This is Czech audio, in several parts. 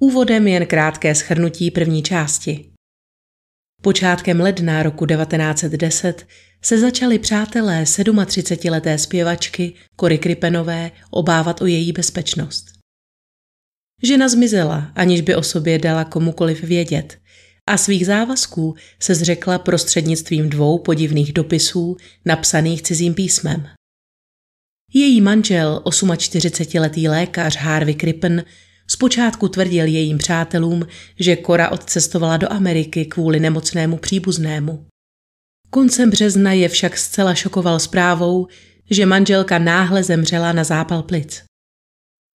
Úvodem jen krátké schrnutí první části. Počátkem ledna roku 1910 se začali přátelé 37-leté zpěvačky Kory Kripenové obávat o její bezpečnost. Žena zmizela, aniž by o sobě dala komukoliv vědět a svých závazků se zřekla prostřednictvím dvou podivných dopisů napsaných cizím písmem. Její manžel, 48-letý lékař Harvey Krippen, Zpočátku tvrdil jejím přátelům, že Kora odcestovala do Ameriky kvůli nemocnému příbuznému. Koncem března je však zcela šokoval zprávou, že manželka náhle zemřela na zápal plic.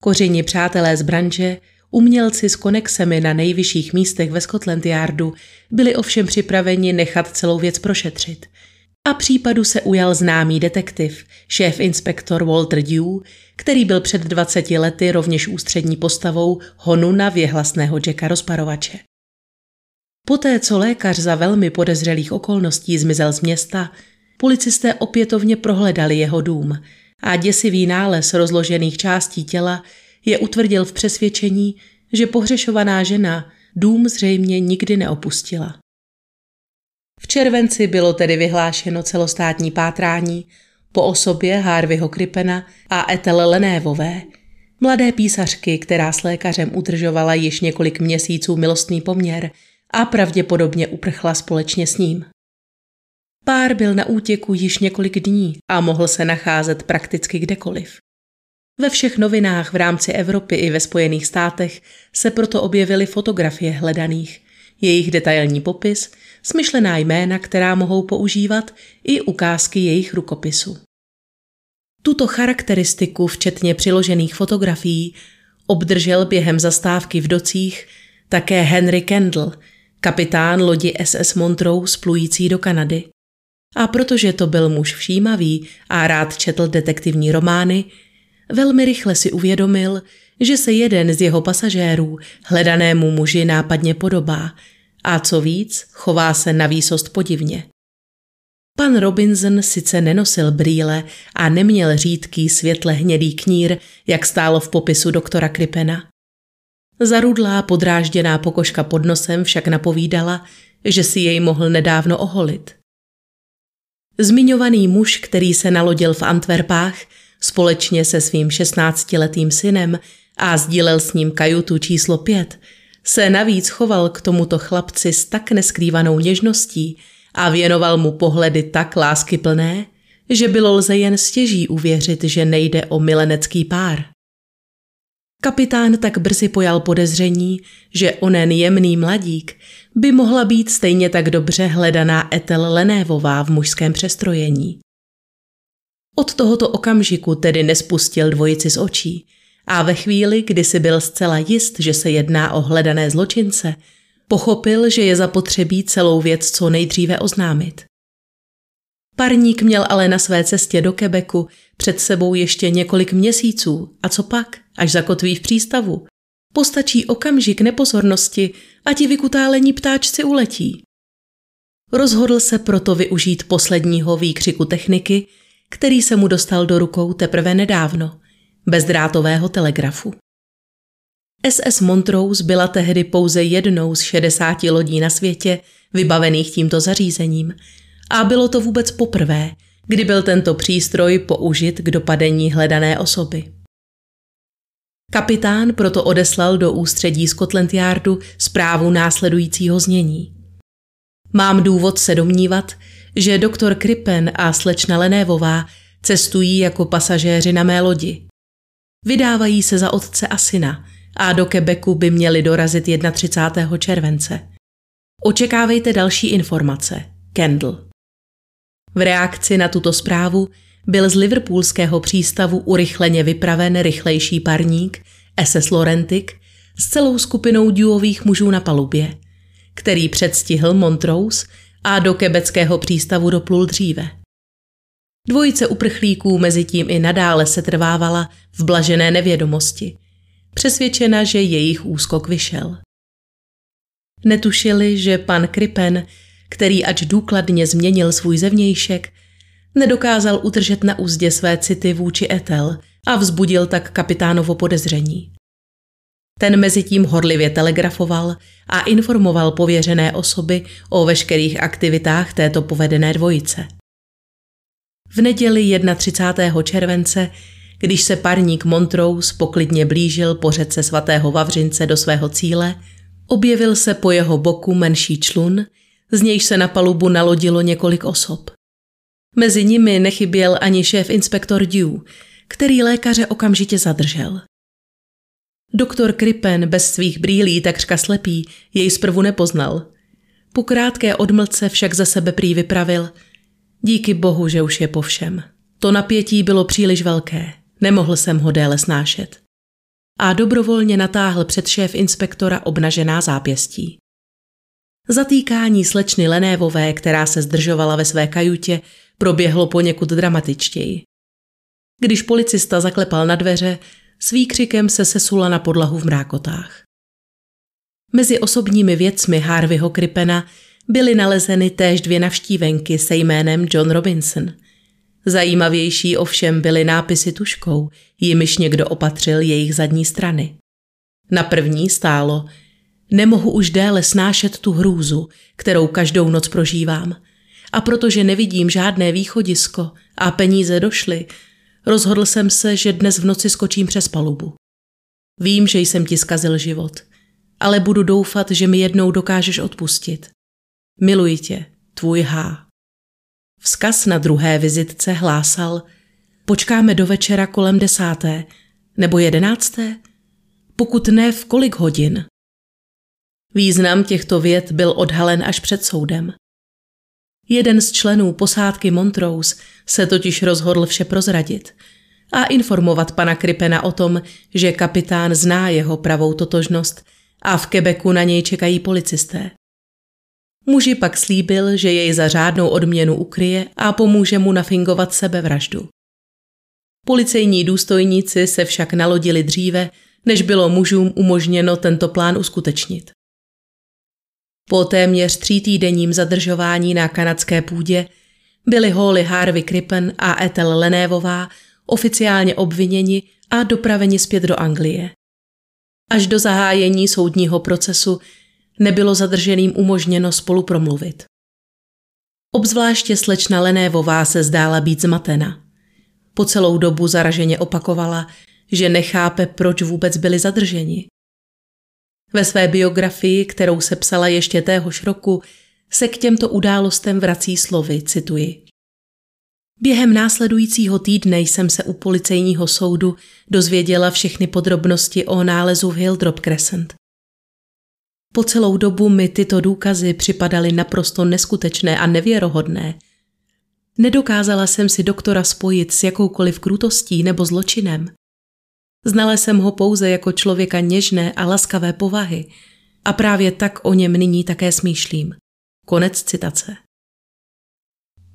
Kořeni přátelé z branže, umělci s konexemi na nejvyšších místech ve Scotland Yardu byli ovšem připraveni nechat celou věc prošetřit – a případu se ujal známý detektiv, šéf inspektor Walter Dew, který byl před 20 lety rovněž ústřední postavou Honuna věhlasného Jacka rozparovače. Poté, co lékař za velmi podezřelých okolností zmizel z města, policisté opětovně prohledali jeho dům a děsivý nález rozložených částí těla je utvrdil v přesvědčení, že pohřešovaná žena dům zřejmě nikdy neopustila. V červenci bylo tedy vyhlášeno celostátní pátrání po osobě Harveyho Kripena a Ethel Lenévové, mladé písařky, která s lékařem udržovala již několik měsíců milostný poměr a pravděpodobně uprchla společně s ním. Pár byl na útěku již několik dní a mohl se nacházet prakticky kdekoliv. Ve všech novinách v rámci Evropy i ve Spojených státech se proto objevily fotografie hledaných, jejich detailní popis, smyšlená jména, která mohou používat, i ukázky jejich rukopisu. Tuto charakteristiku, včetně přiložených fotografií, obdržel během zastávky v docích také Henry Kendall, kapitán lodi SS Montrose splující do Kanady. A protože to byl muž všímavý a rád četl detektivní romány, velmi rychle si uvědomil, že se jeden z jeho pasažérů hledanému muži nápadně podobá a co víc, chová se na výsost podivně. Pan Robinson sice nenosil brýle a neměl řídký světle hnědý knír, jak stálo v popisu doktora Kripena. Zarudlá podrážděná pokožka pod nosem však napovídala, že si jej mohl nedávno oholit. Zmiňovaný muž, který se nalodil v Antwerpách, společně se svým 16-letým synem a sdílel s ním kajutu číslo 5, se navíc choval k tomuto chlapci s tak neskrývanou něžností a věnoval mu pohledy tak láskyplné, že bylo lze jen stěží uvěřit, že nejde o milenecký pár. Kapitán tak brzy pojal podezření, že onen jemný mladík by mohla být stejně tak dobře hledaná Etel Lenévová v mužském přestrojení. Od tohoto okamžiku tedy nespustil dvojici z očí a ve chvíli, kdy si byl zcela jist, že se jedná o hledané zločince, pochopil, že je zapotřebí celou věc co nejdříve oznámit. Parník měl ale na své cestě do Quebecu před sebou ještě několik měsíců a co pak, až zakotví v přístavu. Postačí okamžik nepozornosti a ti vykutálení ptáčci uletí. Rozhodl se proto využít posledního výkřiku techniky, který se mu dostal do rukou teprve nedávno bezdrátového telegrafu. SS Montrose byla tehdy pouze jednou z 60 lodí na světě vybavených tímto zařízením a bylo to vůbec poprvé, kdy byl tento přístroj použit k dopadení hledané osoby. Kapitán proto odeslal do ústředí Scotland Yardu zprávu následujícího znění. Mám důvod se domnívat, že doktor Krippen a slečna Lenévová cestují jako pasažéři na mé lodi. Vydávají se za otce a syna a do Quebecu by měli dorazit 31. července. Očekávejte další informace. Kendall. V reakci na tuto zprávu byl z liverpoolského přístavu urychleně vypraven rychlejší parník SS Laurentic s celou skupinou duových mužů na palubě, který předstihl Montrose a do kebeckého přístavu doplul dříve. Dvojice uprchlíků mezi tím i nadále se trvávala v blažené nevědomosti, přesvědčena, že jejich úskok vyšel. Netušili, že pan Kripen, který ač důkladně změnil svůj zevnějšek, nedokázal udržet na úzdě své city vůči Etel a vzbudil tak kapitánovo podezření. Ten mezi tím horlivě telegrafoval a informoval pověřené osoby o veškerých aktivitách této povedené dvojice. V neděli 31. července, když se parník Montrose poklidně blížil po řece svatého Vavřince do svého cíle, objevil se po jeho boku menší člun, z nějž se na palubu nalodilo několik osob. Mezi nimi nechyběl ani šéf inspektor Dew, který lékaře okamžitě zadržel. Doktor Kripen bez svých brýlí takřka slepý jej zprvu nepoznal. Po krátké odmlce však za sebe prý vypravil. Díky bohu, že už je po všem. To napětí bylo příliš velké. Nemohl jsem ho déle snášet. A dobrovolně natáhl před šéf inspektora obnažená zápěstí. Zatýkání slečny Lenévové, která se zdržovala ve své kajutě, proběhlo poněkud dramatičtěji. Když policista zaklepal na dveře, s výkřikem se sesula na podlahu v mrákotách. Mezi osobními věcmi Harveyho Kripena byly nalezeny též dvě navštívenky se jménem John Robinson. Zajímavější ovšem byly nápisy tuškou, jimiž někdo opatřil jejich zadní strany. Na první stálo Nemohu už déle snášet tu hrůzu, kterou každou noc prožívám. A protože nevidím žádné východisko a peníze došly, Rozhodl jsem se, že dnes v noci skočím přes palubu. Vím, že jsem ti skazil život, ale budu doufat, že mi jednou dokážeš odpustit. Miluji tě, tvůj H. Vzkaz na druhé vizitce hlásal, počkáme do večera kolem desáté nebo jedenácté, pokud ne v kolik hodin. Význam těchto vět byl odhalen až před soudem. Jeden z členů posádky Montrose se totiž rozhodl vše prozradit a informovat pana Kripena o tom, že kapitán zná jeho pravou totožnost a v Quebecu na něj čekají policisté. Muži pak slíbil, že jej za řádnou odměnu ukryje a pomůže mu nafingovat sebevraždu. Policejní důstojníci se však nalodili dříve, než bylo mužům umožněno tento plán uskutečnit. Po téměř týdenním zadržování na kanadské půdě byli Holly Harvey Krippen a Ethel Lenévová oficiálně obviněni a dopraveni zpět do Anglie. Až do zahájení soudního procesu nebylo zadrženým umožněno spolu promluvit. Obzvláště slečna Lenévová se zdála být zmatena. Po celou dobu zaraženě opakovala, že nechápe, proč vůbec byli zadrženi. Ve své biografii, kterou se psala ještě téhož roku, se k těmto událostem vrací slovy, cituji. Během následujícího týdne jsem se u policejního soudu dozvěděla všechny podrobnosti o nálezu v Hildrop Crescent. Po celou dobu mi tyto důkazy připadaly naprosto neskutečné a nevěrohodné. Nedokázala jsem si doktora spojit s jakoukoliv krutostí nebo zločinem. Znala jsem ho pouze jako člověka něžné a laskavé povahy a právě tak o něm nyní také smýšlím. Konec citace.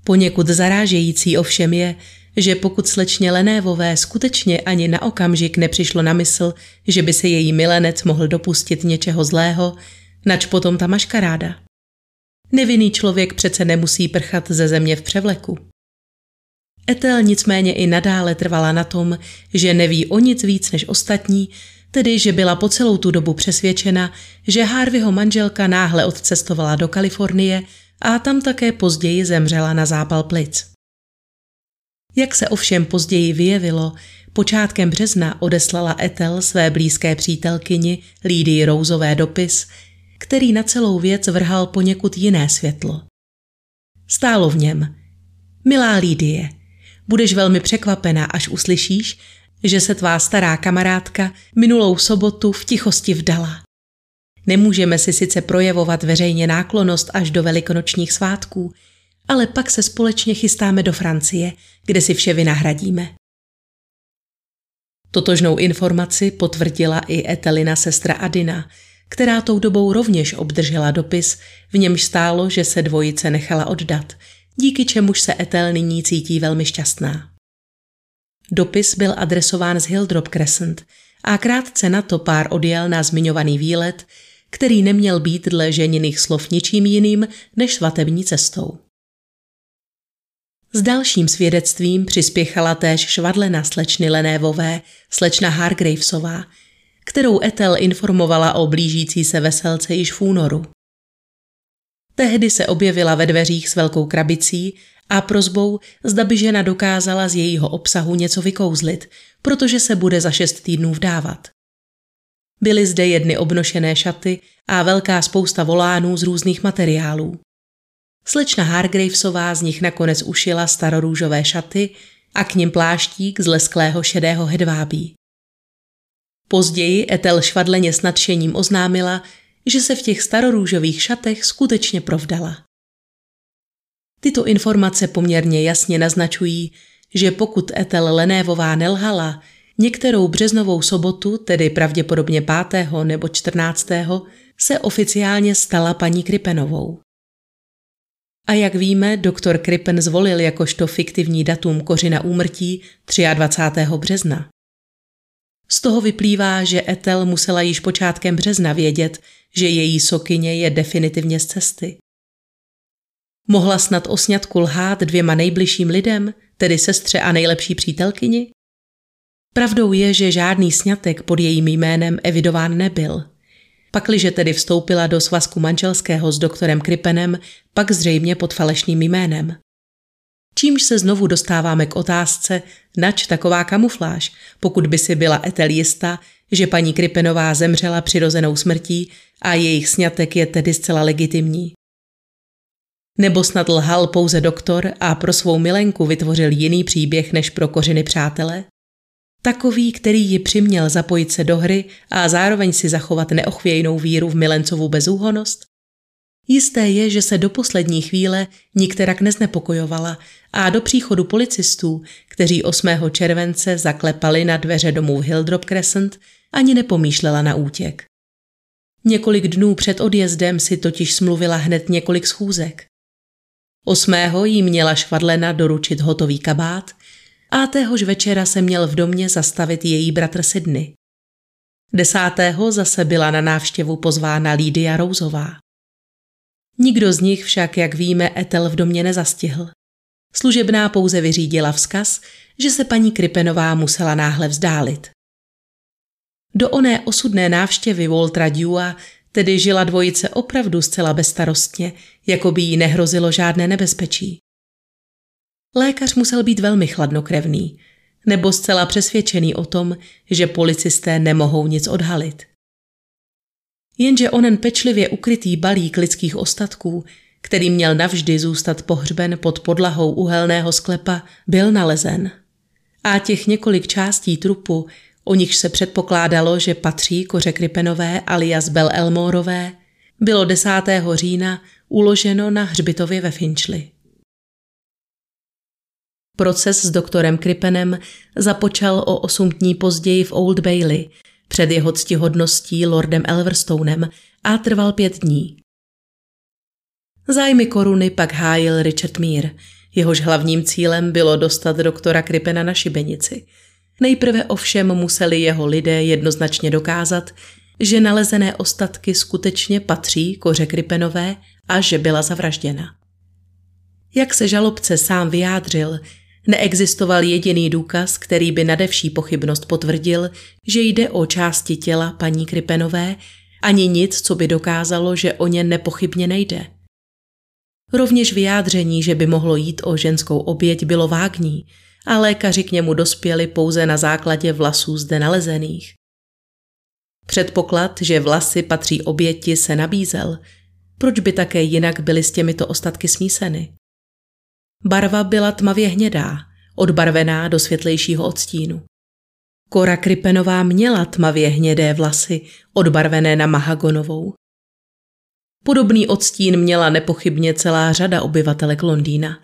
Poněkud zarážející ovšem je, že pokud slečně Lenévové skutečně ani na okamžik nepřišlo na mysl, že by se její milenec mohl dopustit něčeho zlého, nač potom ta maškaráda. Nevinný člověk přece nemusí prchat ze země v převleku. Etel nicméně i nadále trvala na tom, že neví o nic víc než ostatní, tedy že byla po celou tu dobu přesvědčena, že Harveyho manželka náhle odcestovala do Kalifornie a tam také později zemřela na zápal plic. Jak se ovšem později vyjevilo, počátkem března odeslala Etel své blízké přítelkyni Lídii Rouzové dopis, který na celou věc vrhal poněkud jiné světlo. Stálo v něm. Milá Lídie, Budeš velmi překvapená, až uslyšíš, že se tvá stará kamarádka minulou sobotu v tichosti vdala. Nemůžeme si sice projevovat veřejně náklonost až do velikonočních svátků, ale pak se společně chystáme do Francie, kde si vše vynahradíme. Totožnou informaci potvrdila i Etelina sestra Adina, která tou dobou rovněž obdržela dopis, v němž stálo, že se dvojice nechala oddat, díky čemuž se Etel nyní cítí velmi šťastná. Dopis byl adresován z Hildrop Crescent a krátce na to pár odjel na zmiňovaný výlet, který neměl být dle ženiných slov ničím jiným než svatební cestou. S dalším svědectvím přispěchala též švadlena slečny Lenévové, slečna Hargravesová, kterou Etel informovala o blížící se veselce již v únoru. Tehdy se objevila ve dveřích s velkou krabicí a prozbou, zda by žena dokázala z jejího obsahu něco vykouzlit, protože se bude za šest týdnů vdávat. Byly zde jedny obnošené šaty a velká spousta volánů z různých materiálů. Slečna Hargravesová z nich nakonec ušila starorůžové šaty a k nim pláštík z lesklého šedého hedvábí. Později Etel švadleně s nadšením oznámila, že se v těch starorůžových šatech skutečně provdala. Tyto informace poměrně jasně naznačují, že pokud Etel Lenévová nelhala, některou březnovou sobotu, tedy pravděpodobně 5. nebo 14. se oficiálně stala paní Kripenovou. A jak víme, doktor Krippen zvolil jakožto fiktivní datum kořina úmrtí 23. března. Z toho vyplývá, že Etel musela již počátkem března vědět, že její sokyně je definitivně z cesty. Mohla snad o sňatku lhát dvěma nejbližším lidem, tedy sestře a nejlepší přítelkyni? Pravdou je, že žádný sňatek pod jejím jménem evidován nebyl. Pakliže tedy vstoupila do svazku manželského s doktorem Kripenem, pak zřejmě pod falešným jménem. Čímž se znovu dostáváme k otázce, nač taková kamufláž, pokud by si byla Etel jistá, že paní Kripenová zemřela přirozenou smrtí a jejich sňatek je tedy zcela legitimní. Nebo snad lhal pouze doktor a pro svou milenku vytvořil jiný příběh než pro kořiny přátele? Takový, který ji přiměl zapojit se do hry a zároveň si zachovat neochvějnou víru v milencovu bezúhonost? Jisté je, že se do poslední chvíle nikterak neznepokojovala a do příchodu policistů, kteří 8. července zaklepali na dveře domů v Hildrop Crescent, ani nepomýšlela na útěk. Několik dnů před odjezdem si totiž smluvila hned několik schůzek. Osmého jí měla švadlena doručit hotový kabát a téhož večera se měl v domě zastavit její bratr Sydney. Desátého zase byla na návštěvu pozvána Lídia Rouzová. Nikdo z nich však, jak víme, Etel v domě nezastihl. Služebná pouze vyřídila vzkaz, že se paní Kripenová musela náhle vzdálit. Do oné osudné návštěvy Waltra Dewea tedy žila dvojice opravdu zcela bezstarostně, jako by jí nehrozilo žádné nebezpečí. Lékař musel být velmi chladnokrevný, nebo zcela přesvědčený o tom, že policisté nemohou nic odhalit. Jenže onen pečlivě ukrytý balík lidských ostatků, který měl navždy zůstat pohřben pod podlahou uhelného sklepa, byl nalezen. A těch několik částí trupu, o nichž se předpokládalo, že patří koře Kripenové alias Bel Elmorové, bylo 10. října uloženo na hřbitově ve Finchley. Proces s doktorem Kripenem započal o osm dní později v Old Bailey, před jeho ctihodností lordem Elverstonem a trval pět dní. Zájmy koruny pak hájil Richard Meere, jehož hlavním cílem bylo dostat doktora Kripena na šibenici. Nejprve ovšem museli jeho lidé jednoznačně dokázat, že nalezené ostatky skutečně patří koře Kripenové a že byla zavražděna. Jak se žalobce sám vyjádřil, Neexistoval jediný důkaz, který by nadevší pochybnost potvrdil, že jde o části těla paní Kripenové, ani nic, co by dokázalo, že o ně nepochybně nejde. Rovněž vyjádření, že by mohlo jít o ženskou oběť, bylo vágní a lékaři k němu dospěli pouze na základě vlasů zde nalezených. Předpoklad, že vlasy patří oběti, se nabízel. Proč by také jinak byly s těmito ostatky smíseny? Barva byla tmavě hnědá, odbarvená do světlejšího odstínu. Kora Kripenová měla tmavě hnědé vlasy, odbarvené na mahagonovou. Podobný odstín měla nepochybně celá řada obyvatelek Londýna.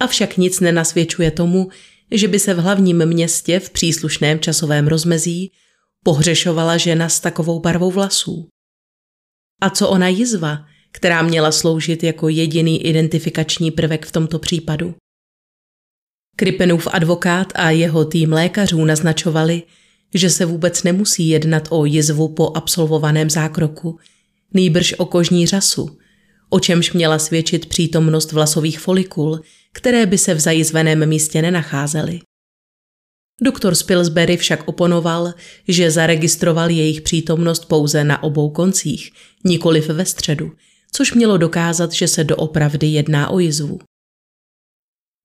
Avšak nic nenasvědčuje tomu, že by se v hlavním městě v příslušném časovém rozmezí pohřešovala žena s takovou barvou vlasů. A co ona jizva, která měla sloužit jako jediný identifikační prvek v tomto případu? Kripenův advokát a jeho tým lékařů naznačovali, že se vůbec nemusí jednat o jizvu po absolvovaném zákroku, nýbrž o kožní řasu, o čemž měla svědčit přítomnost vlasových folikul, které by se v zajizveném místě nenacházely. Doktor Spilsbury však oponoval, že zaregistroval jejich přítomnost pouze na obou koncích, nikoliv ve středu, což mělo dokázat, že se doopravdy jedná o jizvu.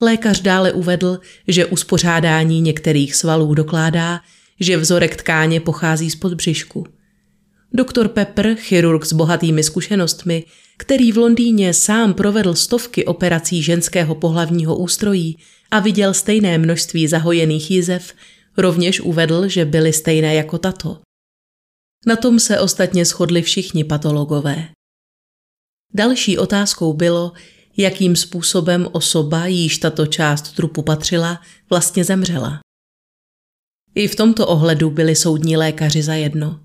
Lékař dále uvedl, že uspořádání některých svalů dokládá, že vzorek tkáně pochází z podbřišku. Doktor Pepper, chirurg s bohatými zkušenostmi, který v Londýně sám provedl stovky operací ženského pohlavního ústrojí a viděl stejné množství zahojených jizev, rovněž uvedl, že byly stejné jako tato. Na tom se ostatně shodli všichni patologové. Další otázkou bylo, jakým způsobem osoba, jíž tato část trupu patřila, vlastně zemřela. I v tomto ohledu byli soudní lékaři zajedno.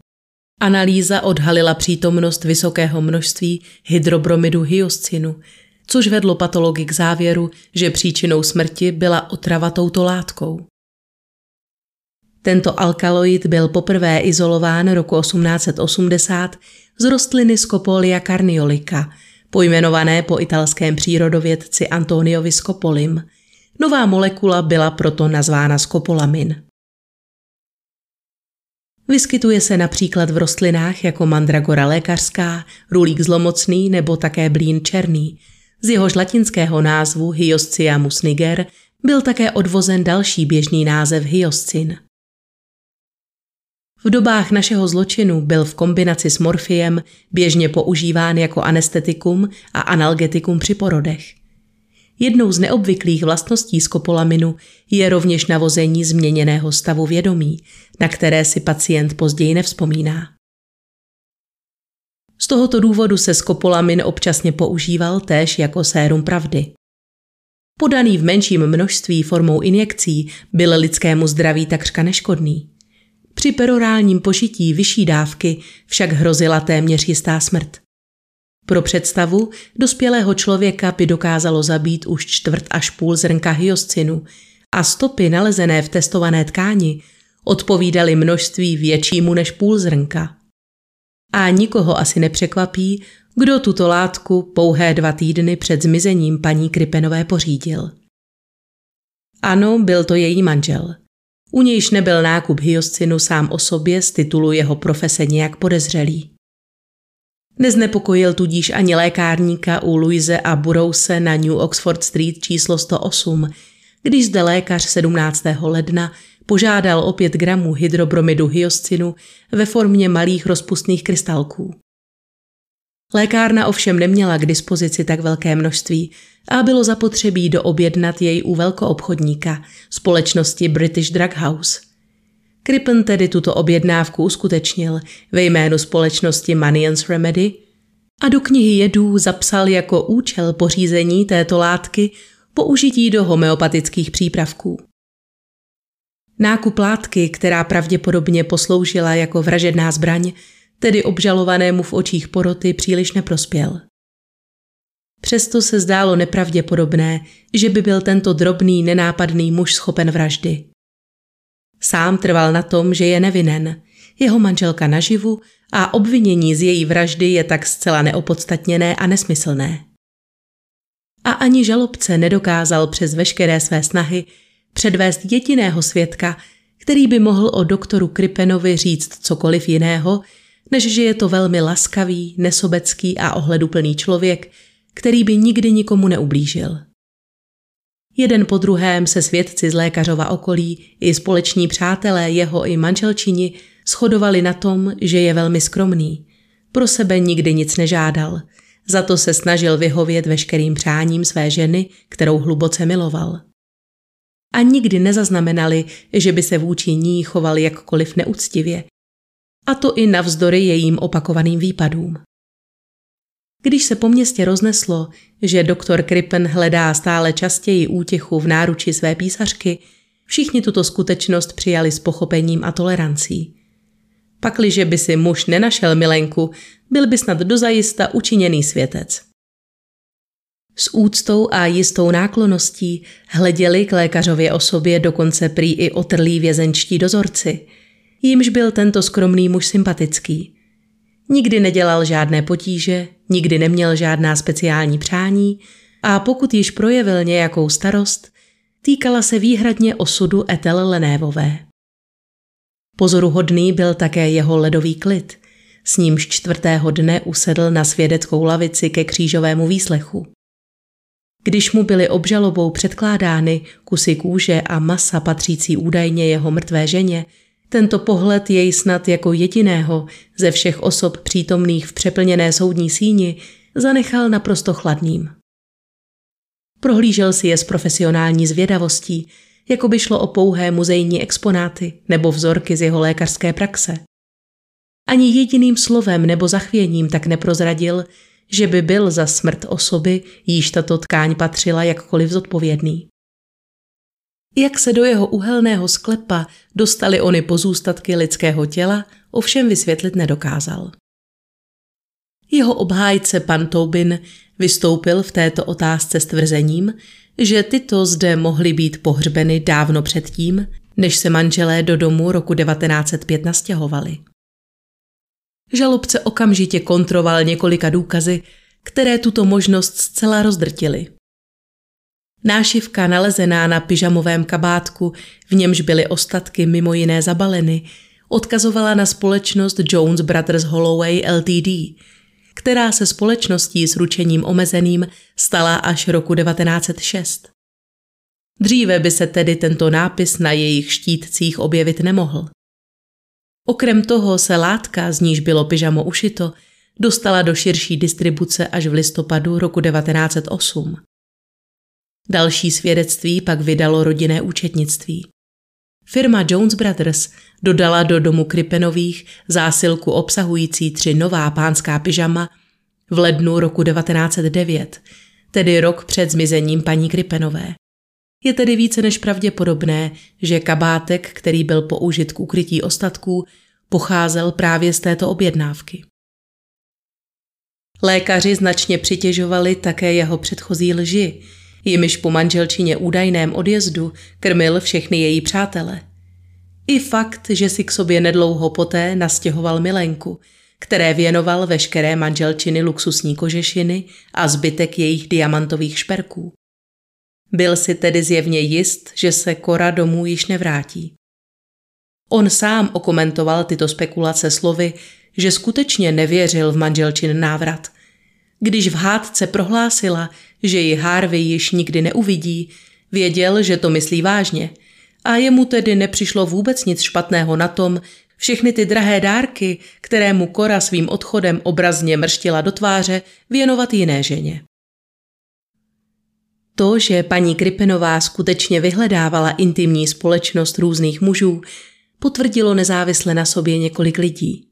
Analýza odhalila přítomnost vysokého množství hydrobromidu hyoscinu, což vedlo patology k závěru, že příčinou smrti byla otrava touto látkou. Tento alkaloid byl poprvé izolován roku 1880 z rostliny Scopolia carniolica, pojmenované po italském přírodovědci Antoniovi Scopolim. Nová molekula byla proto nazvána skopolamin. Vyskytuje se například v rostlinách jako mandragora lékařská, rulík zlomocný nebo také blín černý. Z jehož latinského názvu Hyoscyamus niger byl také odvozen další běžný název hyoscin. V dobách našeho zločinu byl v kombinaci s morfiem běžně používán jako anestetikum a analgetikum při porodech. Jednou z neobvyklých vlastností skopolaminu je rovněž navození změněného stavu vědomí, na které si pacient později nevzpomíná. Z tohoto důvodu se skopolamin občasně používal též jako sérum pravdy. Podaný v menším množství formou injekcí byl lidskému zdraví takřka neškodný. Při perorálním požití vyšší dávky však hrozila téměř jistá smrt. Pro představu, dospělého člověka by dokázalo zabít už čtvrt až půl zrnka hyoscinu a stopy nalezené v testované tkáni odpovídaly množství většímu než půl zrnka. A nikoho asi nepřekvapí, kdo tuto látku pouhé dva týdny před zmizením paní Kripenové pořídil. Ano, byl to její manžel. U nějž nebyl nákup hyoscinu sám o sobě z titulu jeho profese nějak podezřelý. Neznepokojil tudíž ani lékárníka u Louise a Burouse na New Oxford Street číslo 108, když zde lékař 17. ledna požádal o 5 gramů hydrobromidu hyoscinu ve formě malých rozpustných krystalků. Lékárna ovšem neměla k dispozici tak velké množství a bylo zapotřebí doobjednat jej u velkoobchodníka, společnosti British Drug House. Krippen tedy tuto objednávku uskutečnil ve jménu společnosti Manians Remedy a do knihy jedů zapsal jako účel pořízení této látky použití do homeopatických přípravků. Nákup látky, která pravděpodobně posloužila jako vražedná zbraň, tedy obžalovanému v očích poroty příliš neprospěl. Přesto se zdálo nepravděpodobné, že by byl tento drobný, nenápadný muž schopen vraždy. Sám trval na tom, že je nevinen, jeho manželka naživu a obvinění z její vraždy je tak zcela neopodstatněné a nesmyslné. A ani žalobce nedokázal přes veškeré své snahy předvést jediného svědka, který by mohl o doktoru Kripenovi říct cokoliv jiného, než že je to velmi laskavý, nesobecký a ohleduplný člověk, který by nikdy nikomu neublížil. Jeden po druhém se svědci z lékařova okolí i společní přátelé jeho i manželčini shodovali na tom, že je velmi skromný. Pro sebe nikdy nic nežádal, za to se snažil vyhovět veškerým přáním své ženy, kterou hluboce miloval. A nikdy nezaznamenali, že by se vůči ní choval jakkoliv neúctivě, a to i navzdory jejím opakovaným výpadům. Když se po městě rozneslo, že doktor Krippen hledá stále častěji útěchu v náruči své písařky, Všichni tuto skutečnost přijali s pochopením a tolerancí. Pakliže by si muž nenašel milenku, byl by snad dozajista učiněný světec. S úctou a jistou nákloností hleděli k lékařově osobě dokonce prý i otrlí vězenčtí dozorci. Jímž byl tento skromný muž sympatický. Nikdy nedělal žádné potíže, nikdy neměl žádná speciální přání a pokud již projevil nějakou starost, týkala se výhradně osudu Etel Lenévové. Pozoruhodný byl také jeho ledový klid, s nímž čtvrtého dne usedl na svědeckou lavici ke křížovému výslechu. Když mu byly obžalobou předkládány kusy kůže a masa patřící údajně jeho mrtvé ženě, tento pohled jej snad jako jediného ze všech osob přítomných v přeplněné soudní síni zanechal naprosto chladným. Prohlížel si je s profesionální zvědavostí, jako by šlo o pouhé muzejní exponáty nebo vzorky z jeho lékařské praxe. Ani jediným slovem nebo zachvěním tak neprozradil, že by byl za smrt osoby, jíž tato tkáň patřila jakkoliv zodpovědný. Jak se do jeho uhelného sklepa dostaly ony pozůstatky lidského těla, ovšem vysvětlit nedokázal. Jeho obhájce pan Tobin vystoupil v této otázce s tvrzením, že tyto zde mohly být pohřbeny dávno předtím, než se manželé do domu roku 1905 nastěhovali. Žalobce okamžitě kontroval několika důkazy, které tuto možnost zcela rozdrtily. Nášivka nalezená na pyžamovém kabátku, v němž byly ostatky mimo jiné zabaleny, odkazovala na společnost Jones Brothers Holloway Ltd., která se společností s ručením omezeným stala až roku 1906. Dříve by se tedy tento nápis na jejich štítcích objevit nemohl. Okrem toho se látka, z níž bylo pyžamo ušito, dostala do širší distribuce až v listopadu roku 1908. Další svědectví pak vydalo rodinné účetnictví. Firma Jones Brothers dodala do domu Kripenových zásilku obsahující tři nová pánská pyžama v lednu roku 1909, tedy rok před zmizením paní Kripenové. Je tedy více než pravděpodobné, že kabátek, který byl použit k ukrytí ostatků, pocházel právě z této objednávky. Lékaři značně přitěžovali také jeho předchozí lži, jimiž po manželčině údajném odjezdu krmil všechny její přátele. I fakt, že si k sobě nedlouho poté nastěhoval milenku, které věnoval veškeré manželčiny luxusní kožešiny a zbytek jejich diamantových šperků. Byl si tedy zjevně jist, že se Kora domů již nevrátí. On sám okomentoval tyto spekulace slovy, že skutečně nevěřil v manželčin návrat. Když v hádce prohlásila, že ji Harvey již nikdy neuvidí, věděl, že to myslí vážně a jemu tedy nepřišlo vůbec nic špatného na tom, všechny ty drahé dárky, které mu Kora svým odchodem obrazně mrštila do tváře, věnovat jiné ženě. To, že paní Kripenová skutečně vyhledávala intimní společnost různých mužů, potvrdilo nezávisle na sobě několik lidí.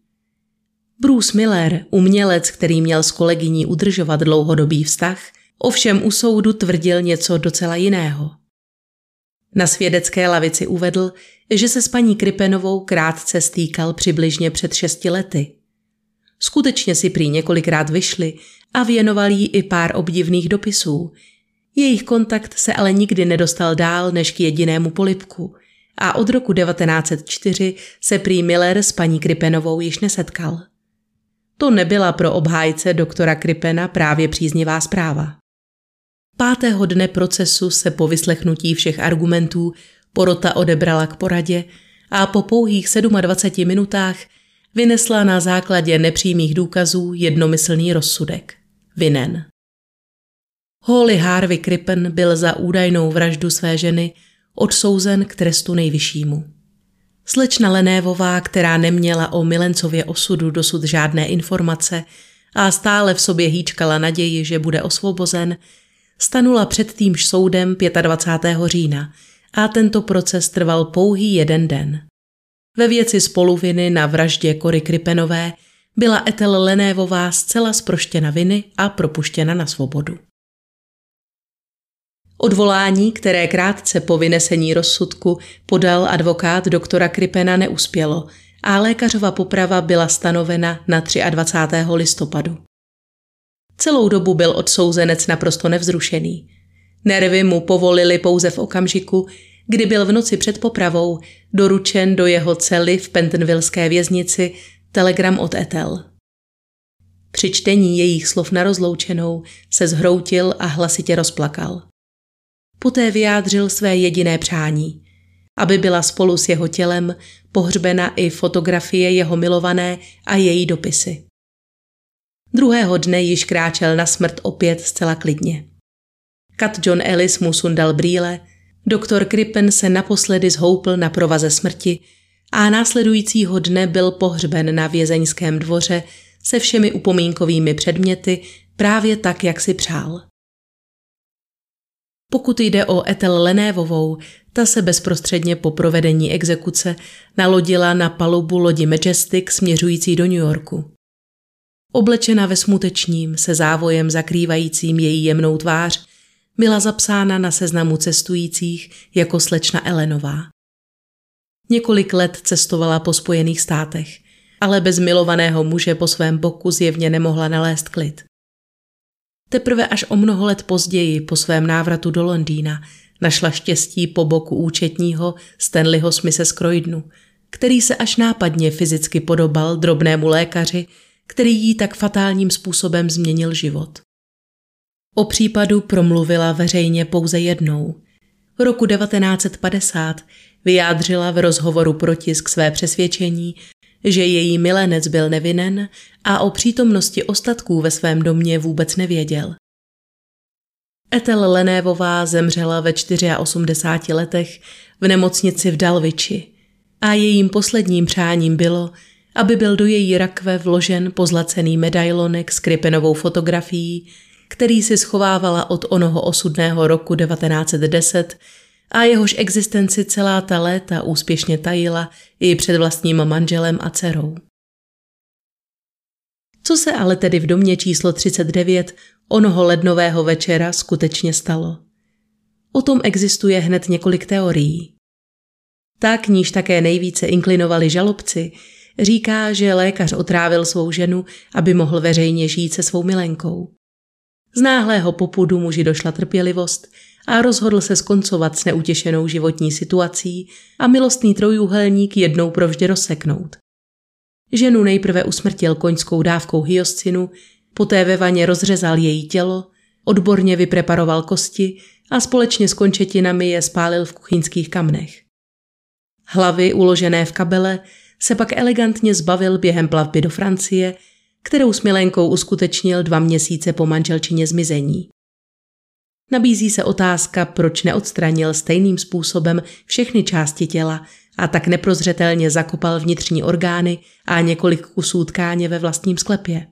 Bruce Miller, umělec, který měl s kolegyní udržovat dlouhodobý vztah, ovšem u soudu tvrdil něco docela jiného. Na svědecké lavici uvedl, že se s paní Kripenovou krátce stýkal přibližně před šesti lety. Skutečně si prý několikrát vyšli a věnoval jí i pár obdivných dopisů. Jejich kontakt se ale nikdy nedostal dál než k jedinému polipku a od roku 1904 se prý Miller s paní Kripenovou již nesetkal. To nebyla pro obhájce doktora Kripena právě příznivá zpráva. Pátého dne procesu se po vyslechnutí všech argumentů porota odebrala k poradě a po pouhých 27 minutách vynesla na základě nepřímých důkazů jednomyslný rozsudek. Vinen. Holly Harvey Krippen byl za údajnou vraždu své ženy odsouzen k trestu nejvyššímu. Slečna Lenévová, která neměla o Milencově osudu dosud žádné informace a stále v sobě hýčkala naději, že bude osvobozen, stanula před týmž soudem 25. října a tento proces trval pouhý jeden den. Ve věci spoluviny na vraždě Kory Kripenové byla Etel Lenévová zcela zproštěna viny a propuštěna na svobodu. Odvolání, které krátce po vynesení rozsudku podal advokát doktora Kripena, neuspělo a lékařova poprava byla stanovena na 23. listopadu. Celou dobu byl odsouzenec naprosto nevzrušený. Nervy mu povolili pouze v okamžiku, kdy byl v noci před popravou doručen do jeho cely v Pentonvilleské věznici telegram od Etel. Při čtení jejich slov na rozloučenou se zhroutil a hlasitě rozplakal. Poté vyjádřil své jediné přání, aby byla spolu s jeho tělem pohřbena i fotografie jeho milované a její dopisy. Druhého dne již kráčel na smrt opět zcela klidně. Kat John Ellis mu sundal brýle, doktor Krippen se naposledy zhoupl na provaze smrti a následujícího dne byl pohřben na vězeňském dvoře se všemi upomínkovými předměty právě tak, jak si přál. Pokud jde o Etel Lenévovou, ta se bezprostředně po provedení exekuce nalodila na palubu lodi Majestic směřující do New Yorku. Oblečena ve smutečním, se závojem zakrývajícím její jemnou tvář, byla zapsána na seznamu cestujících jako slečna Elenová. Několik let cestovala po Spojených státech, ale bez milovaného muže po svém boku zjevně nemohla nalézt klid. Teprve až o mnoho let později, po svém návratu do Londýna, našla štěstí po boku účetního Stanleyho Smise z Croydonu, který se až nápadně fyzicky podobal drobnému lékaři, který jí tak fatálním způsobem změnil život. O případu promluvila veřejně pouze jednou. V roku 1950 vyjádřila v rozhovoru pro tisk své přesvědčení, že její milenec byl nevinen a o přítomnosti ostatků ve svém domě vůbec nevěděl. Etel Lenévová zemřela ve 84 letech v nemocnici v Dalviči a jejím posledním přáním bylo, aby byl do její rakve vložen pozlacený medailonek s Kripenovou fotografií, který si schovávala od onoho osudného roku 1910 a jehož existenci celá ta léta úspěšně tajila i před vlastním manželem a dcerou. Co se ale tedy v domě číslo 39 onoho lednového večera skutečně stalo? O tom existuje hned několik teorií. Ta, k níž také nejvíce inklinovali žalobci, říká, že lékař otrávil svou ženu, aby mohl veřejně žít se svou milenkou. Z náhlého popudu muži došla trpělivost a rozhodl se skoncovat s neutěšenou životní situací a milostný trojúhelník jednou provždy rozseknout. Ženu nejprve usmrtil koňskou dávkou hyoscinu, poté ve vaně rozřezal její tělo, odborně vypreparoval kosti a společně s končetinami je spálil v kuchyňských kamnech. Hlavy uložené v kabele se pak elegantně zbavil během plavby do Francie, kterou s milenkou uskutečnil dva měsíce po manželčině zmizení. Nabízí se otázka, proč neodstranil stejným způsobem všechny části těla a tak neprozřetelně zakopal vnitřní orgány a několik kusů tkáně ve vlastním sklepě.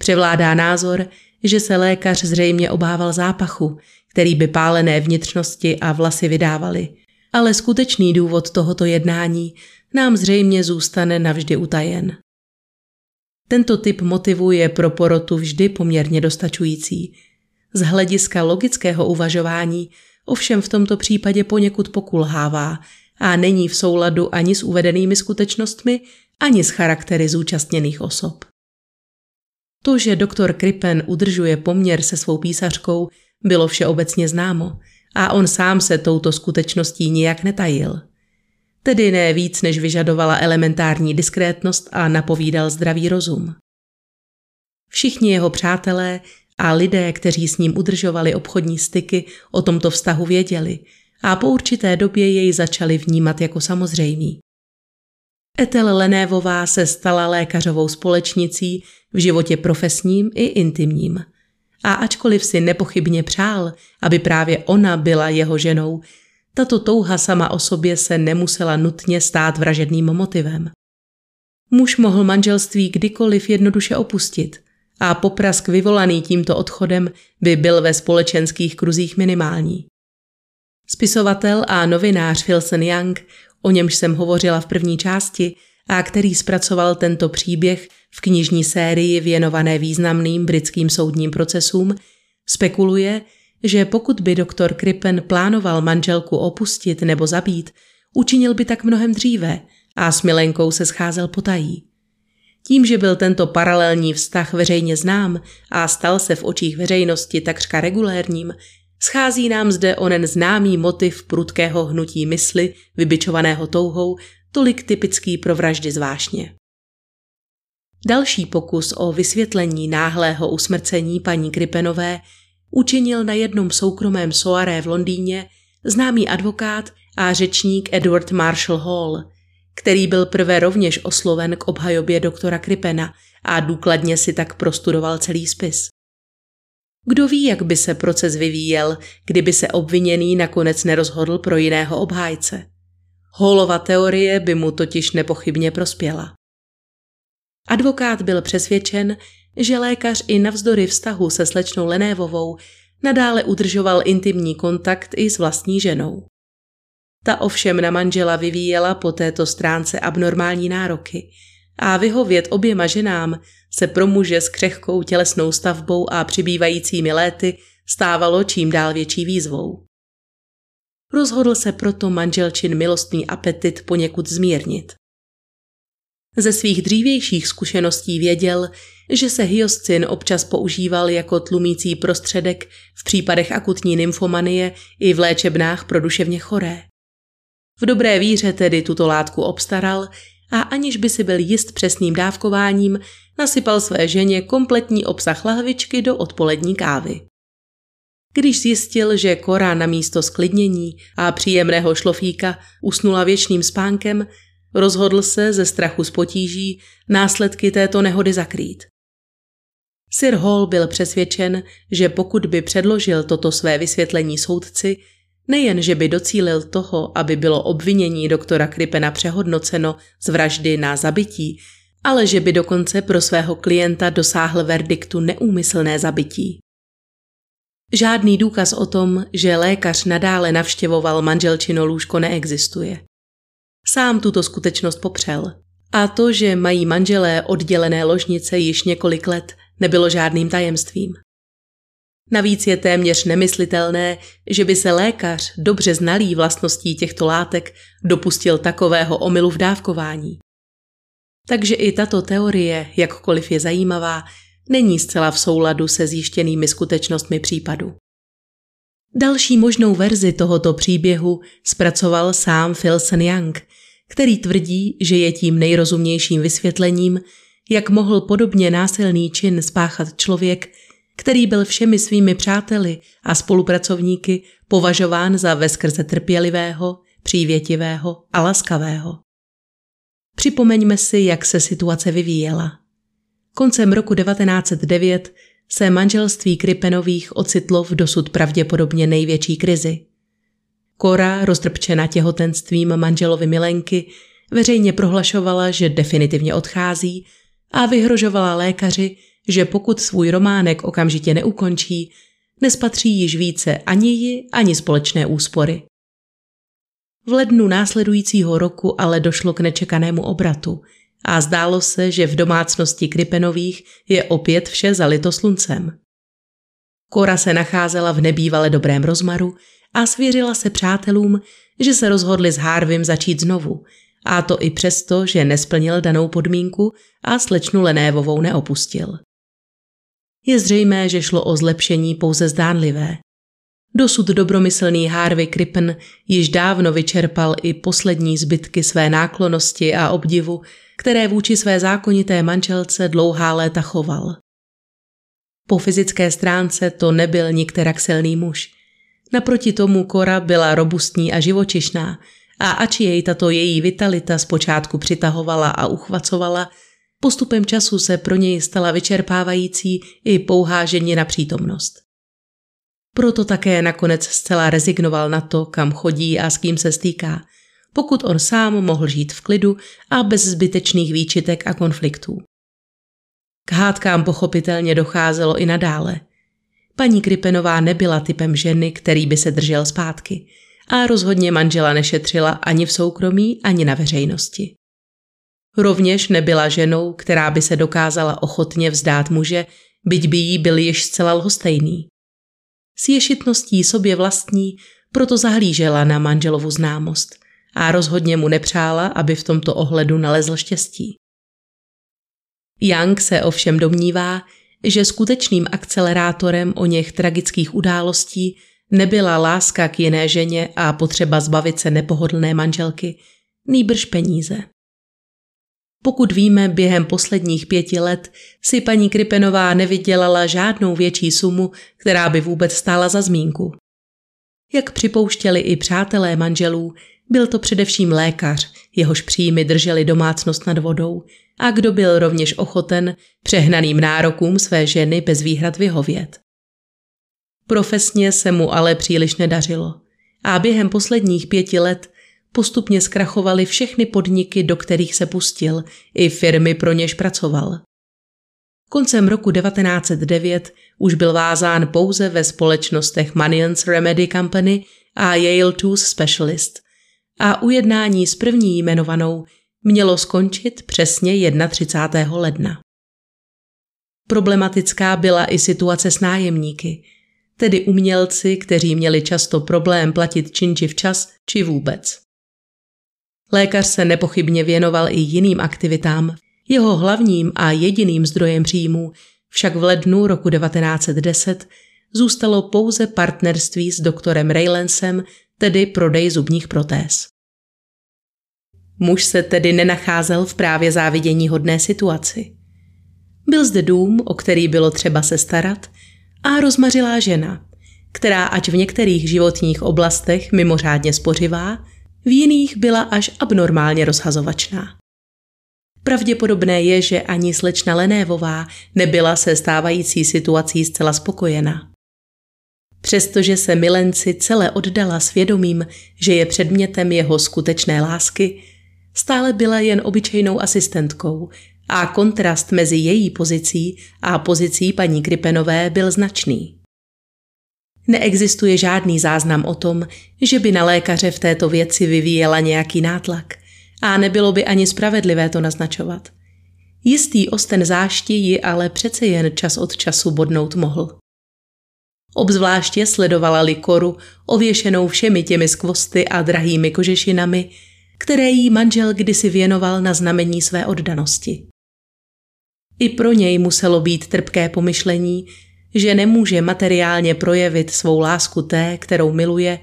Převládá názor, že se lékař zřejmě obával zápachu, který by pálené vnitřnosti a vlasy vydávali, ale skutečný důvod tohoto jednání nám zřejmě zůstane navždy utajen. Tento typ motivu je pro porotu vždy poměrně dostačující. Z hlediska logického uvažování ovšem v tomto případě poněkud pokulhává a není v souladu ani s uvedenými skutečnostmi, ani s charaktery zúčastněných osob. To, že doktor Krippen udržuje poměr se svou písařkou, bylo všeobecně známo a on sám se touto skutečností nijak netajil tedy ne víc, než vyžadovala elementární diskrétnost a napovídal zdravý rozum. Všichni jeho přátelé a lidé, kteří s ním udržovali obchodní styky, o tomto vztahu věděli a po určité době jej začali vnímat jako samozřejmý. Etel Lenévová se stala lékařovou společnicí v životě profesním i intimním. A ačkoliv si nepochybně přál, aby právě ona byla jeho ženou, tato touha sama o sobě se nemusela nutně stát vražedným motivem. Muž mohl manželství kdykoliv jednoduše opustit a poprask vyvolaný tímto odchodem by byl ve společenských kruzích minimální. Spisovatel a novinář Wilson Young, o němž jsem hovořila v první části a který zpracoval tento příběh v knižní sérii věnované významným britským soudním procesům, spekuluje, že pokud by doktor Krippen plánoval manželku opustit nebo zabít, učinil by tak mnohem dříve a s milenkou se scházel potají. Tím, že byl tento paralelní vztah veřejně znám a stal se v očích veřejnosti takřka regulérním, schází nám zde onen známý motiv prudkého hnutí mysli, vybičovaného touhou, tolik typický pro vraždy zvášně. Další pokus o vysvětlení náhlého usmrcení paní Kripenové učinil na jednom soukromém soaré v Londýně známý advokát a řečník Edward Marshall Hall, který byl prvé rovněž osloven k obhajobě doktora Kripena a důkladně si tak prostudoval celý spis. Kdo ví, jak by se proces vyvíjel, kdyby se obviněný nakonec nerozhodl pro jiného obhájce. Hallova teorie by mu totiž nepochybně prospěla. Advokát byl přesvědčen, že lékař i navzdory vztahu se slečnou Lenévovou nadále udržoval intimní kontakt i s vlastní ženou. Ta ovšem na manžela vyvíjela po této stránce abnormální nároky a vyhovět oběma ženám se pro muže s křehkou tělesnou stavbou a přibývajícími léty stávalo čím dál větší výzvou. Rozhodl se proto manželčin milostný apetit poněkud zmírnit. Ze svých dřívějších zkušeností věděl, že se hyoscin občas používal jako tlumící prostředek v případech akutní nymfomanie i v léčebnách pro duševně choré. V dobré víře tedy tuto látku obstaral a aniž by si byl jist přesným dávkováním, nasypal své ženě kompletní obsah lahvičky do odpolední kávy. Když zjistil, že Kora na místo sklidnění a příjemného šlofíka usnula věčným spánkem, rozhodl se ze strachu z potíží následky této nehody zakrýt. Sir Hall byl přesvědčen, že pokud by předložil toto své vysvětlení soudci, nejen, že by docílil toho, aby bylo obvinění doktora Kripena přehodnoceno z vraždy na zabití, ale že by dokonce pro svého klienta dosáhl verdiktu neúmyslné zabití. Žádný důkaz o tom, že lékař nadále navštěvoval manželčino lůžko neexistuje. Sám tuto skutečnost popřel. A to, že mají manželé oddělené ložnice již několik let, nebylo žádným tajemstvím. Navíc je téměř nemyslitelné, že by se lékař, dobře znalý vlastností těchto látek, dopustil takového omylu v dávkování. Takže i tato teorie, jakkoliv je zajímavá, není zcela v souladu se zjištěnými skutečnostmi případu. Další možnou verzi tohoto příběhu zpracoval sám Philson Young, který tvrdí, že je tím nejrozumnějším vysvětlením, jak mohl podobně násilný čin spáchat člověk, který byl všemi svými přáteli a spolupracovníky považován za veskrze trpělivého, přívětivého a laskavého. Připomeňme si, jak se situace vyvíjela. Koncem roku 1909 se manželství Kripenových ocitlo v dosud pravděpodobně největší krizi. Kora, roztrpčena těhotenstvím manželovi Milenky, veřejně prohlašovala, že definitivně odchází a vyhrožovala lékaři, že pokud svůj románek okamžitě neukončí, nespatří již více ani ji, ani společné úspory. V lednu následujícího roku ale došlo k nečekanému obratu a zdálo se, že v domácnosti Kripenových je opět vše zalito sluncem. Kora se nacházela v nebývale dobrém rozmaru a svěřila se přátelům, že se rozhodli s Harvim začít znovu, a to i přesto, že nesplnil danou podmínku a slečnu Lenévovou neopustil. Je zřejmé, že šlo o zlepšení pouze zdánlivé. Dosud dobromyslný Harvey Krippen již dávno vyčerpal i poslední zbytky své náklonosti a obdivu, které vůči své zákonité manželce dlouhá léta choval. Po fyzické stránce to nebyl nikterak silný muž. Naproti tomu Kora byla robustní a živočišná a ač jej tato její vitalita zpočátku přitahovala a uchvacovala, postupem času se pro něj stala vyčerpávající i pouhá ženě přítomnost. Proto také nakonec zcela rezignoval na to, kam chodí a s kým se stýká, pokud on sám mohl žít v klidu a bez zbytečných výčitek a konfliktů. K hádkám pochopitelně docházelo i nadále. Paní Kripenová nebyla typem ženy, který by se držel zpátky a rozhodně manžela nešetřila ani v soukromí, ani na veřejnosti. Rovněž nebyla ženou, která by se dokázala ochotně vzdát muže, byť by jí byl již zcela lhostejný. S ješitností sobě vlastní proto zahlížela na manželovu známost a rozhodně mu nepřála, aby v tomto ohledu nalezl štěstí. Young se ovšem domnívá, že skutečným akcelerátorem o něch tragických událostí nebyla láska k jiné ženě a potřeba zbavit se nepohodlné manželky, nýbrž peníze. Pokud víme, během posledních pěti let si paní Kripenová nevydělala žádnou větší sumu, která by vůbec stála za zmínku. Jak připouštěli i přátelé manželů, byl to především lékař, jehož příjmy drželi domácnost nad vodou a kdo byl rovněž ochoten přehnaným nárokům své ženy bez výhrad vyhovět. Profesně se mu ale příliš nedařilo a během posledních pěti let postupně zkrachovaly všechny podniky, do kterých se pustil, i firmy, pro něž pracoval. Koncem roku 1909 už byl vázán pouze ve společnostech Manions Remedy Company a Yale Tooth Specialist a ujednání s první jmenovanou mělo skončit přesně 31. ledna. Problematická byla i situace s nájemníky, tedy umělci, kteří měli často problém platit činči včas či vůbec. Lékař se nepochybně věnoval i jiným aktivitám. Jeho hlavním a jediným zdrojem příjmů však v lednu roku 1910 zůstalo pouze partnerství s doktorem Raylensem, tedy prodej zubních protéz. Muž se tedy nenacházel v právě závidění hodné situaci. Byl zde dům, o který bylo třeba se starat, a rozmařilá žena, která ať v některých životních oblastech mimořádně spořivá, v jiných byla až abnormálně rozhazovačná. Pravděpodobné je, že ani slečna Lenévová nebyla se stávající situací zcela spokojena. Přestože se milenci celé oddala svědomím, že je předmětem jeho skutečné lásky, stále byla jen obyčejnou asistentkou a kontrast mezi její pozicí a pozicí paní Kripenové byl značný. Neexistuje žádný záznam o tom, že by na lékaře v této věci vyvíjela nějaký nátlak a nebylo by ani spravedlivé to naznačovat. Jistý osten zášti ji ale přece jen čas od času bodnout mohl. Obzvláště sledovala likoru, ověšenou všemi těmi skvosty a drahými kožešinami, které jí manžel kdysi věnoval na znamení své oddanosti. I pro něj muselo být trpké pomyšlení, že nemůže materiálně projevit svou lásku té, kterou miluje,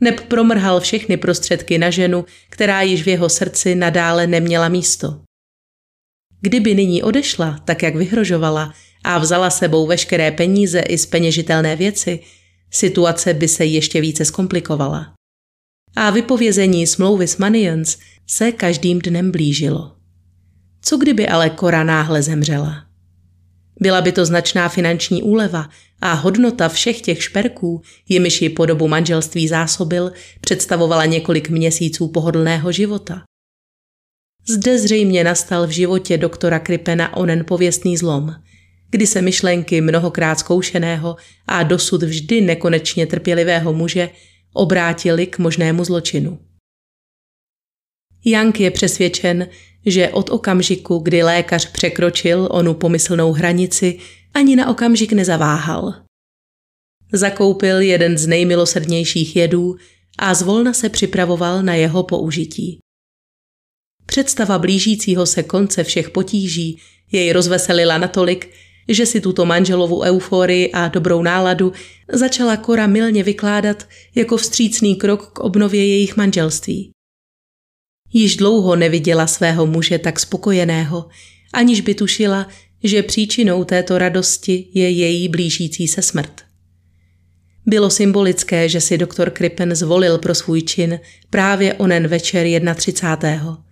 neb promrhal všechny prostředky na ženu, která již v jeho srdci nadále neměla místo. Kdyby nyní odešla, tak jak vyhrožovala, a vzala sebou veškeré peníze i speněžitelné věci, situace by se ještě více zkomplikovala. A vypovězení smlouvy s Manions se každým dnem blížilo. Co kdyby ale Kora náhle zemřela? Byla by to značná finanční úleva a hodnota všech těch šperků, jimiž ji po dobu manželství zásobil, představovala několik měsíců pohodlného života. Zde zřejmě nastal v životě doktora Kripena onen pověstný zlom, kdy se myšlenky mnohokrát zkoušeného a dosud vždy nekonečně trpělivého muže obrátily k možnému zločinu. Jank je přesvědčen, že od okamžiku, kdy lékař překročil onu pomyslnou hranici, ani na okamžik nezaváhal. Zakoupil jeden z nejmilosrdnějších jedů a zvolna se připravoval na jeho použití. Představa blížícího se konce všech potíží jej rozveselila natolik, že si tuto manželovu euforii a dobrou náladu začala Kora milně vykládat jako vstřícný krok k obnově jejich manželství. Již dlouho neviděla svého muže tak spokojeného, aniž by tušila, že příčinou této radosti je její blížící se smrt. Bylo symbolické, že si doktor Krippen zvolil pro svůj čin právě onen večer 31.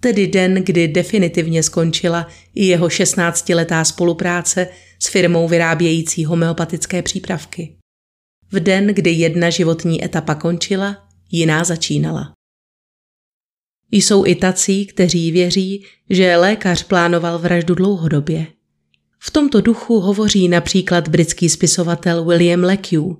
Tedy den, kdy definitivně skončila i jeho 16-letá spolupráce s firmou vyrábějící homeopatické přípravky. V den, kdy jedna životní etapa končila, jiná začínala. Jsou i tací, kteří věří, že lékař plánoval vraždu dlouhodobě. V tomto duchu hovoří například britský spisovatel William Leque,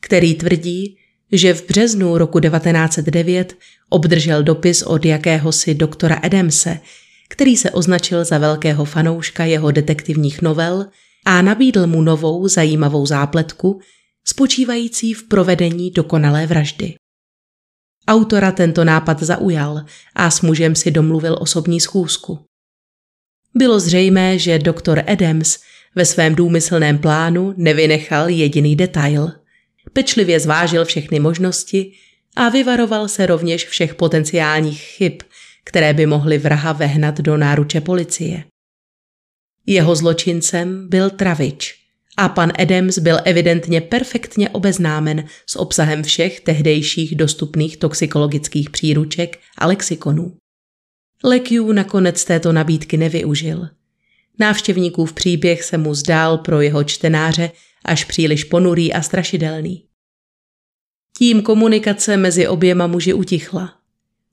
který tvrdí, že v březnu roku 1909 obdržel dopis od jakéhosi doktora Adamse, který se označil za velkého fanouška jeho detektivních novel a nabídl mu novou zajímavou zápletku, spočívající v provedení dokonalé vraždy. Autora tento nápad zaujal a s mužem si domluvil osobní schůzku. Bylo zřejmé, že doktor Adams ve svém důmyslném plánu nevynechal jediný detail. Pečlivě zvážil všechny možnosti a vyvaroval se rovněž všech potenciálních chyb, které by mohly vraha vehnat do náruče policie. Jeho zločincem byl Travič a pan Adams byl evidentně perfektně obeznámen s obsahem všech tehdejších dostupných toxikologických příruček a lexikonů. Lekiu nakonec této nabídky nevyužil. Návštěvníkův příběh se mu zdál pro jeho čtenáře až příliš ponurý a strašidelný. Tím komunikace mezi oběma muži utichla.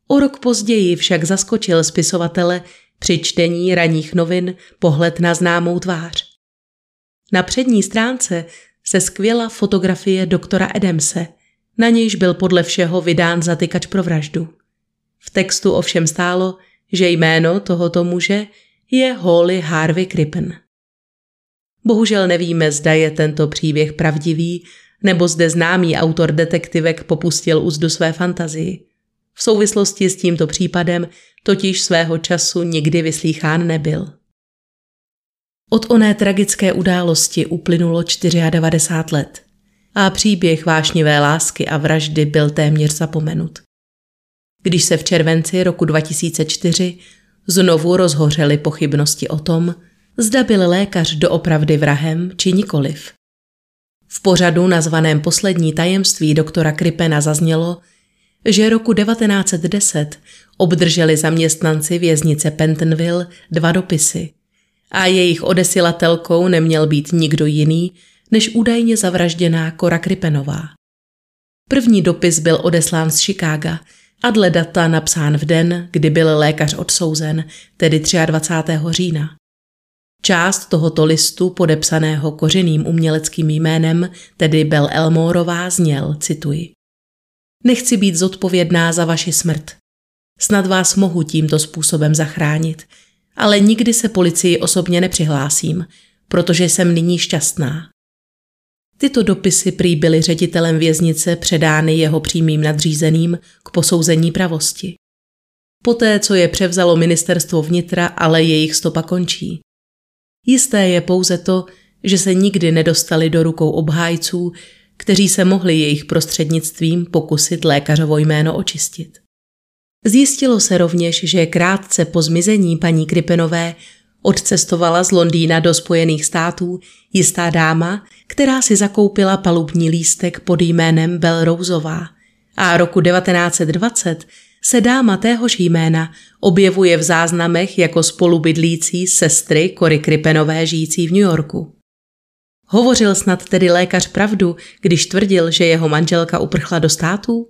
O rok později však zaskočil spisovatele při čtení ranních novin pohled na známou tvář. Na přední stránce se skvěla fotografie doktora Adamse, na nějž byl podle všeho vydán zatykač pro vraždu. V textu ovšem stálo, že jméno tohoto muže je Holly Harvey Crippen. Bohužel nevíme, zda je tento příběh pravdivý, nebo zde známý autor detektivek popustil úzdu své fantazii. V souvislosti s tímto případem totiž svého času nikdy vyslýchán nebyl. Od oné tragické události uplynulo 94 let a příběh vášnivé lásky a vraždy byl téměř zapomenut. Když se v červenci roku 2004 znovu rozhořely pochybnosti o tom, zda byl lékař doopravdy vrahem či nikoliv. V pořadu nazvaném Poslední tajemství doktora Kripena zaznělo, že roku 1910 obdrželi zaměstnanci věznice Pentonville dva dopisy a jejich odesilatelkou neměl být nikdo jiný než údajně zavražděná Kora Kripenová. První dopis byl odeslán z Chicaga a dle data napsán v den, kdy byl lékař odsouzen, tedy 23. října. Část tohoto listu, podepsaného kořeným uměleckým jménem, tedy Bel Elmorová, zněl, cituji. Nechci být zodpovědná za vaši smrt. Snad vás mohu tímto způsobem zachránit, ale nikdy se policii osobně nepřihlásím, protože jsem nyní šťastná. Tyto dopisy prý byly ředitelem věznice předány jeho přímým nadřízeným k posouzení pravosti. Poté, co je převzalo ministerstvo vnitra, ale jejich stopa končí. Jisté je pouze to, že se nikdy nedostali do rukou obhájců, kteří se mohli jejich prostřednictvím pokusit lékařovo jméno očistit. Zjistilo se rovněž, že krátce po zmizení paní Kripenové odcestovala z Londýna do Spojených států jistá dáma, která si zakoupila palubní lístek pod jménem Belrouzová a roku 1920 se dáma téhož jména objevuje v záznamech jako spolubydlící sestry Kory Kripenové žijící v New Yorku. Hovořil snad tedy lékař pravdu, když tvrdil, že jeho manželka uprchla do států?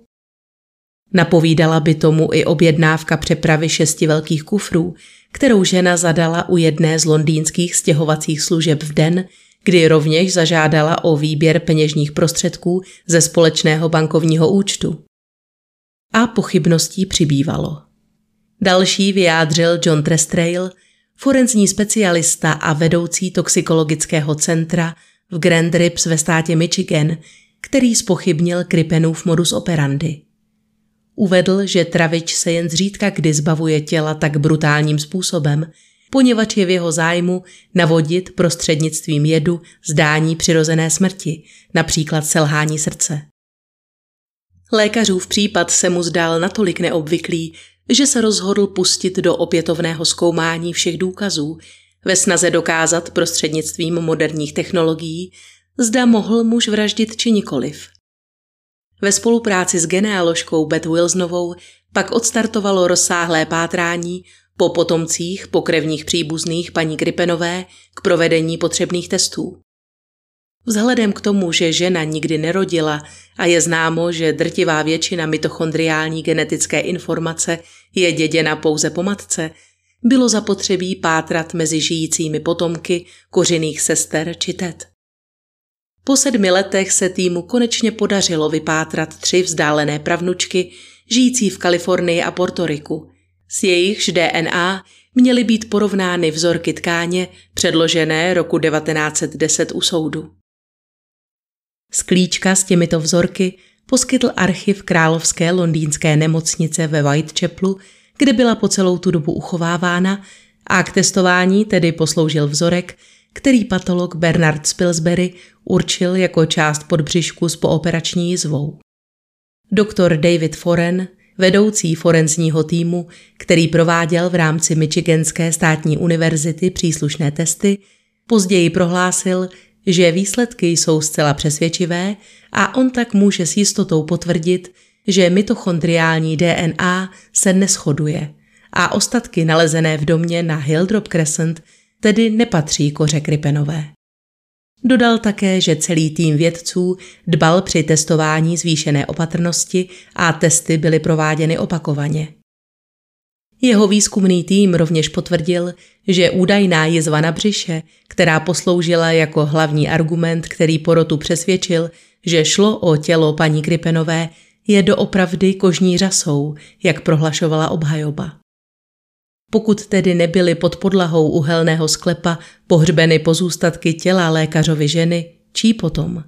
Napovídala by tomu i objednávka přepravy šesti velkých kufrů, kterou žena zadala u jedné z londýnských stěhovacích služeb v den, kdy rovněž zažádala o výběr peněžních prostředků ze společného bankovního účtu. A pochybností přibývalo. Další vyjádřil John Trestrail, forenzní specialista a vedoucí toxikologického centra v Grand Rips ve státě Michigan, který spochybnil Kripenův modus operandi. Uvedl, že travič se jen zřídka kdy zbavuje těla tak brutálním způsobem, poněvadž je v jeho zájmu navodit prostřednictvím jedu zdání přirozené smrti, například selhání srdce. Lékařův případ se mu zdál natolik neobvyklý, že se rozhodl pustit do opětovného zkoumání všech důkazů, ve snaze dokázat prostřednictvím moderních technologií, zda mohl muž vraždit či nikoliv. Ve spolupráci s genealožkou Beth Wilsonovou pak odstartovalo rozsáhlé pátrání po potomcích pokrevních příbuzných paní Kripenové k provedení potřebných testů. Vzhledem k tomu, že žena nikdy nerodila a je známo, že drtivá většina mitochondriální genetické informace je děděna pouze po matce, bylo zapotřebí pátrat mezi žijícími potomky kořených sester či tet. Po sedmi letech se týmu konečně podařilo vypátrat tři vzdálené pravnučky žijící v Kalifornii a Portoriku. S jejichž DNA měly být porovnány vzorky tkáně předložené roku 1910 u soudu. Sklíčka s těmito vzorky poskytl archiv Královské londýnské nemocnice ve Whitechapelu, kde byla po celou tu dobu uchovávána a k testování tedy posloužil vzorek, který patolog Bernard Spilsbury určil jako část podbřišku s pooperační jizvou. Doktor David Foren, vedoucí forenzního týmu, který prováděl v rámci Michiganské státní univerzity příslušné testy, později prohlásil, že výsledky jsou zcela přesvědčivé a on tak může s jistotou potvrdit, že mitochondriální DNA se neschoduje a ostatky nalezené v domě na Hildrop Crescent tedy nepatří koře Kripenové. Dodal také, že celý tým vědců dbal při testování zvýšené opatrnosti a testy byly prováděny opakovaně. Jeho výzkumný tým rovněž potvrdil, že údajná jizva na břiše, která posloužila jako hlavní argument, který porotu přesvědčil, že šlo o tělo paní Kripenové, je doopravdy kožní řasou, jak prohlašovala obhajoba. Pokud tedy nebyly pod podlahou uhelného sklepa pohřbeny pozůstatky těla lékařovy ženy, čí potom?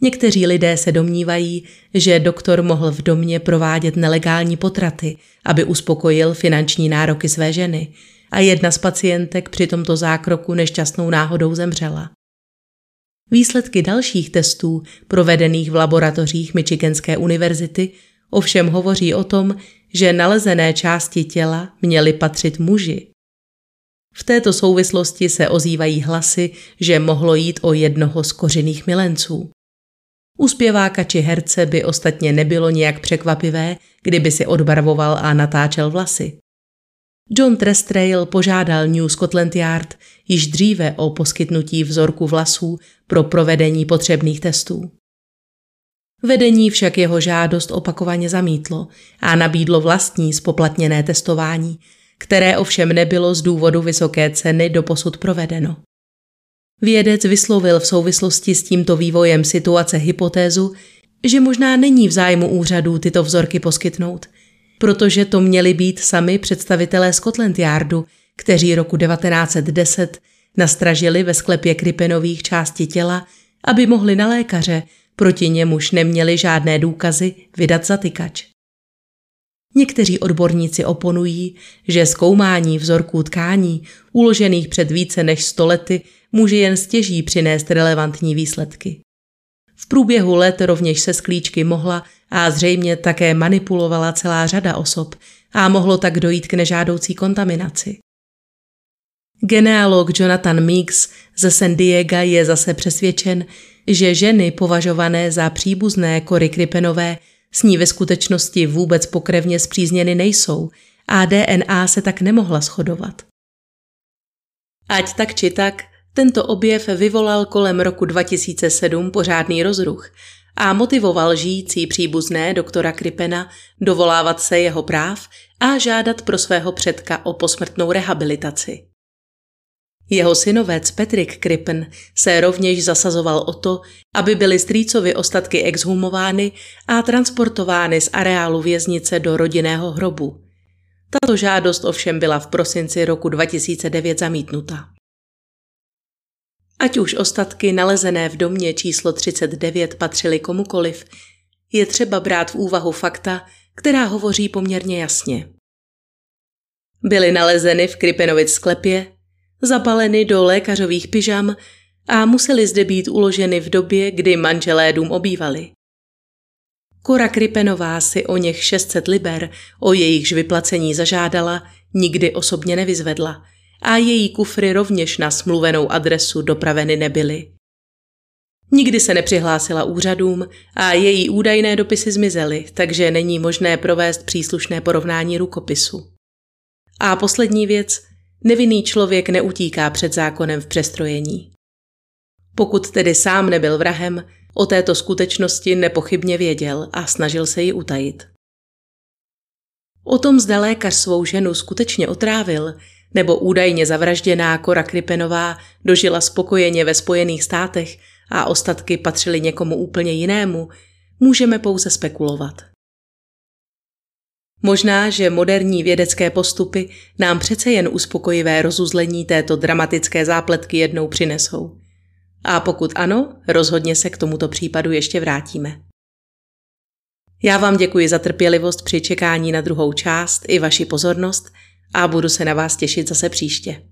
Někteří lidé se domnívají, že doktor mohl v domě provádět nelegální potraty, aby uspokojil finanční nároky své ženy a jedna z pacientek při tomto zákroku nešťastnou náhodou zemřela. Výsledky dalších testů, provedených v laboratořích Michiganské univerzity, ovšem hovoří o tom, že nalezené části těla měly patřit muži. V této souvislosti se ozývají hlasy, že mohlo jít o jednoho z kořených milenců. U zpěváka či herce by ostatně nebylo nějak překvapivé, kdyby si odbarvoval a natáčel vlasy. John Trestrail požádal New Scotland Yard již dříve o poskytnutí vzorku vlasů pro provedení potřebných testů. Vedení však jeho žádost opakovaně zamítlo a nabídlo vlastní spoplatněné testování, které ovšem nebylo z důvodu vysoké ceny doposud provedeno. Vědec vyslovil v souvislosti s tímto vývojem situace hypotézu, že možná není v zájmu úřadů tyto vzorky poskytnout, protože to měli být sami představitelé Scotland Yardu, kteří roku 1910 nastražili ve sklepě Kripenových části těla, aby mohli na lékaře, proti němuž neměli žádné důkazy, vydat zatykač. Někteří odborníci oponují, že zkoumání vzorků tkání, uložených před více než stolety, může jen stěží přinést relevantní výsledky. V průběhu let rovněž se sklíčky mohla a zřejmě také manipulovala celá řada osob a mohlo tak dojít k nežádoucí kontaminaci. Genealog Jonathan Meeks ze San Diego je zase přesvědčen, že ženy považované za příbuzné Kory Kripenové s ní ve skutečnosti vůbec pokrevně zpřízněny nejsou a DNA se tak nemohla shodovat. Ať tak či tak, tento objev vyvolal kolem roku 2007 pořádný rozruch a motivoval žijící příbuzné doktora Kripena dovolávat se jeho práv a žádat pro svého předka o posmrtnou rehabilitaci. Jeho synovec Patrick Krippen se rovněž zasazoval o to, aby byly strýcovi ostatky exhumovány a transportovány z areálu věznice do rodinného hrobu. Tato žádost ovšem byla v prosinci roku 2009 zamítnuta. Ať už ostatky nalezené v domě číslo 39 patřily komukoliv, je třeba brát v úvahu fakta, která hovoří poměrně jasně. Byly nalezeny v Kripenovic sklepě, zabaleny do lékařových pyžam a museli zde být uloženy v době, kdy manželé dům obývali. Kora Kripenová si o něch 600 liber, o jejichž vyplacení zažádala, nikdy osobně nevyzvedla a její kufry rovněž na smluvenou adresu dopraveny nebyly. Nikdy se nepřihlásila úřadům a její údajné dopisy zmizely, takže není možné provést příslušné porovnání rukopisu. A poslední věc, Nevinný člověk neutíká před zákonem v přestrojení. Pokud tedy sám nebyl vrahem, o této skutečnosti nepochybně věděl a snažil se ji utajit. O tom, zda lékař svou ženu skutečně otrávil, nebo údajně zavražděná Kora Kripenová dožila spokojeně ve Spojených státech a ostatky patřily někomu úplně jinému, můžeme pouze spekulovat. Možná, že moderní vědecké postupy nám přece jen uspokojivé rozuzlení této dramatické zápletky jednou přinesou. A pokud ano, rozhodně se k tomuto případu ještě vrátíme. Já vám děkuji za trpělivost při čekání na druhou část i vaši pozornost a budu se na vás těšit zase příště.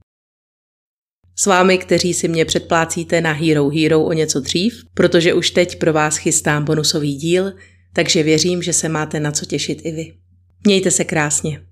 S vámi, kteří si mě předplácíte na Hero Hero o něco dřív, protože už teď pro vás chystám bonusový díl, takže věřím, že se máte na co těšit i vy. Mějte se krásně.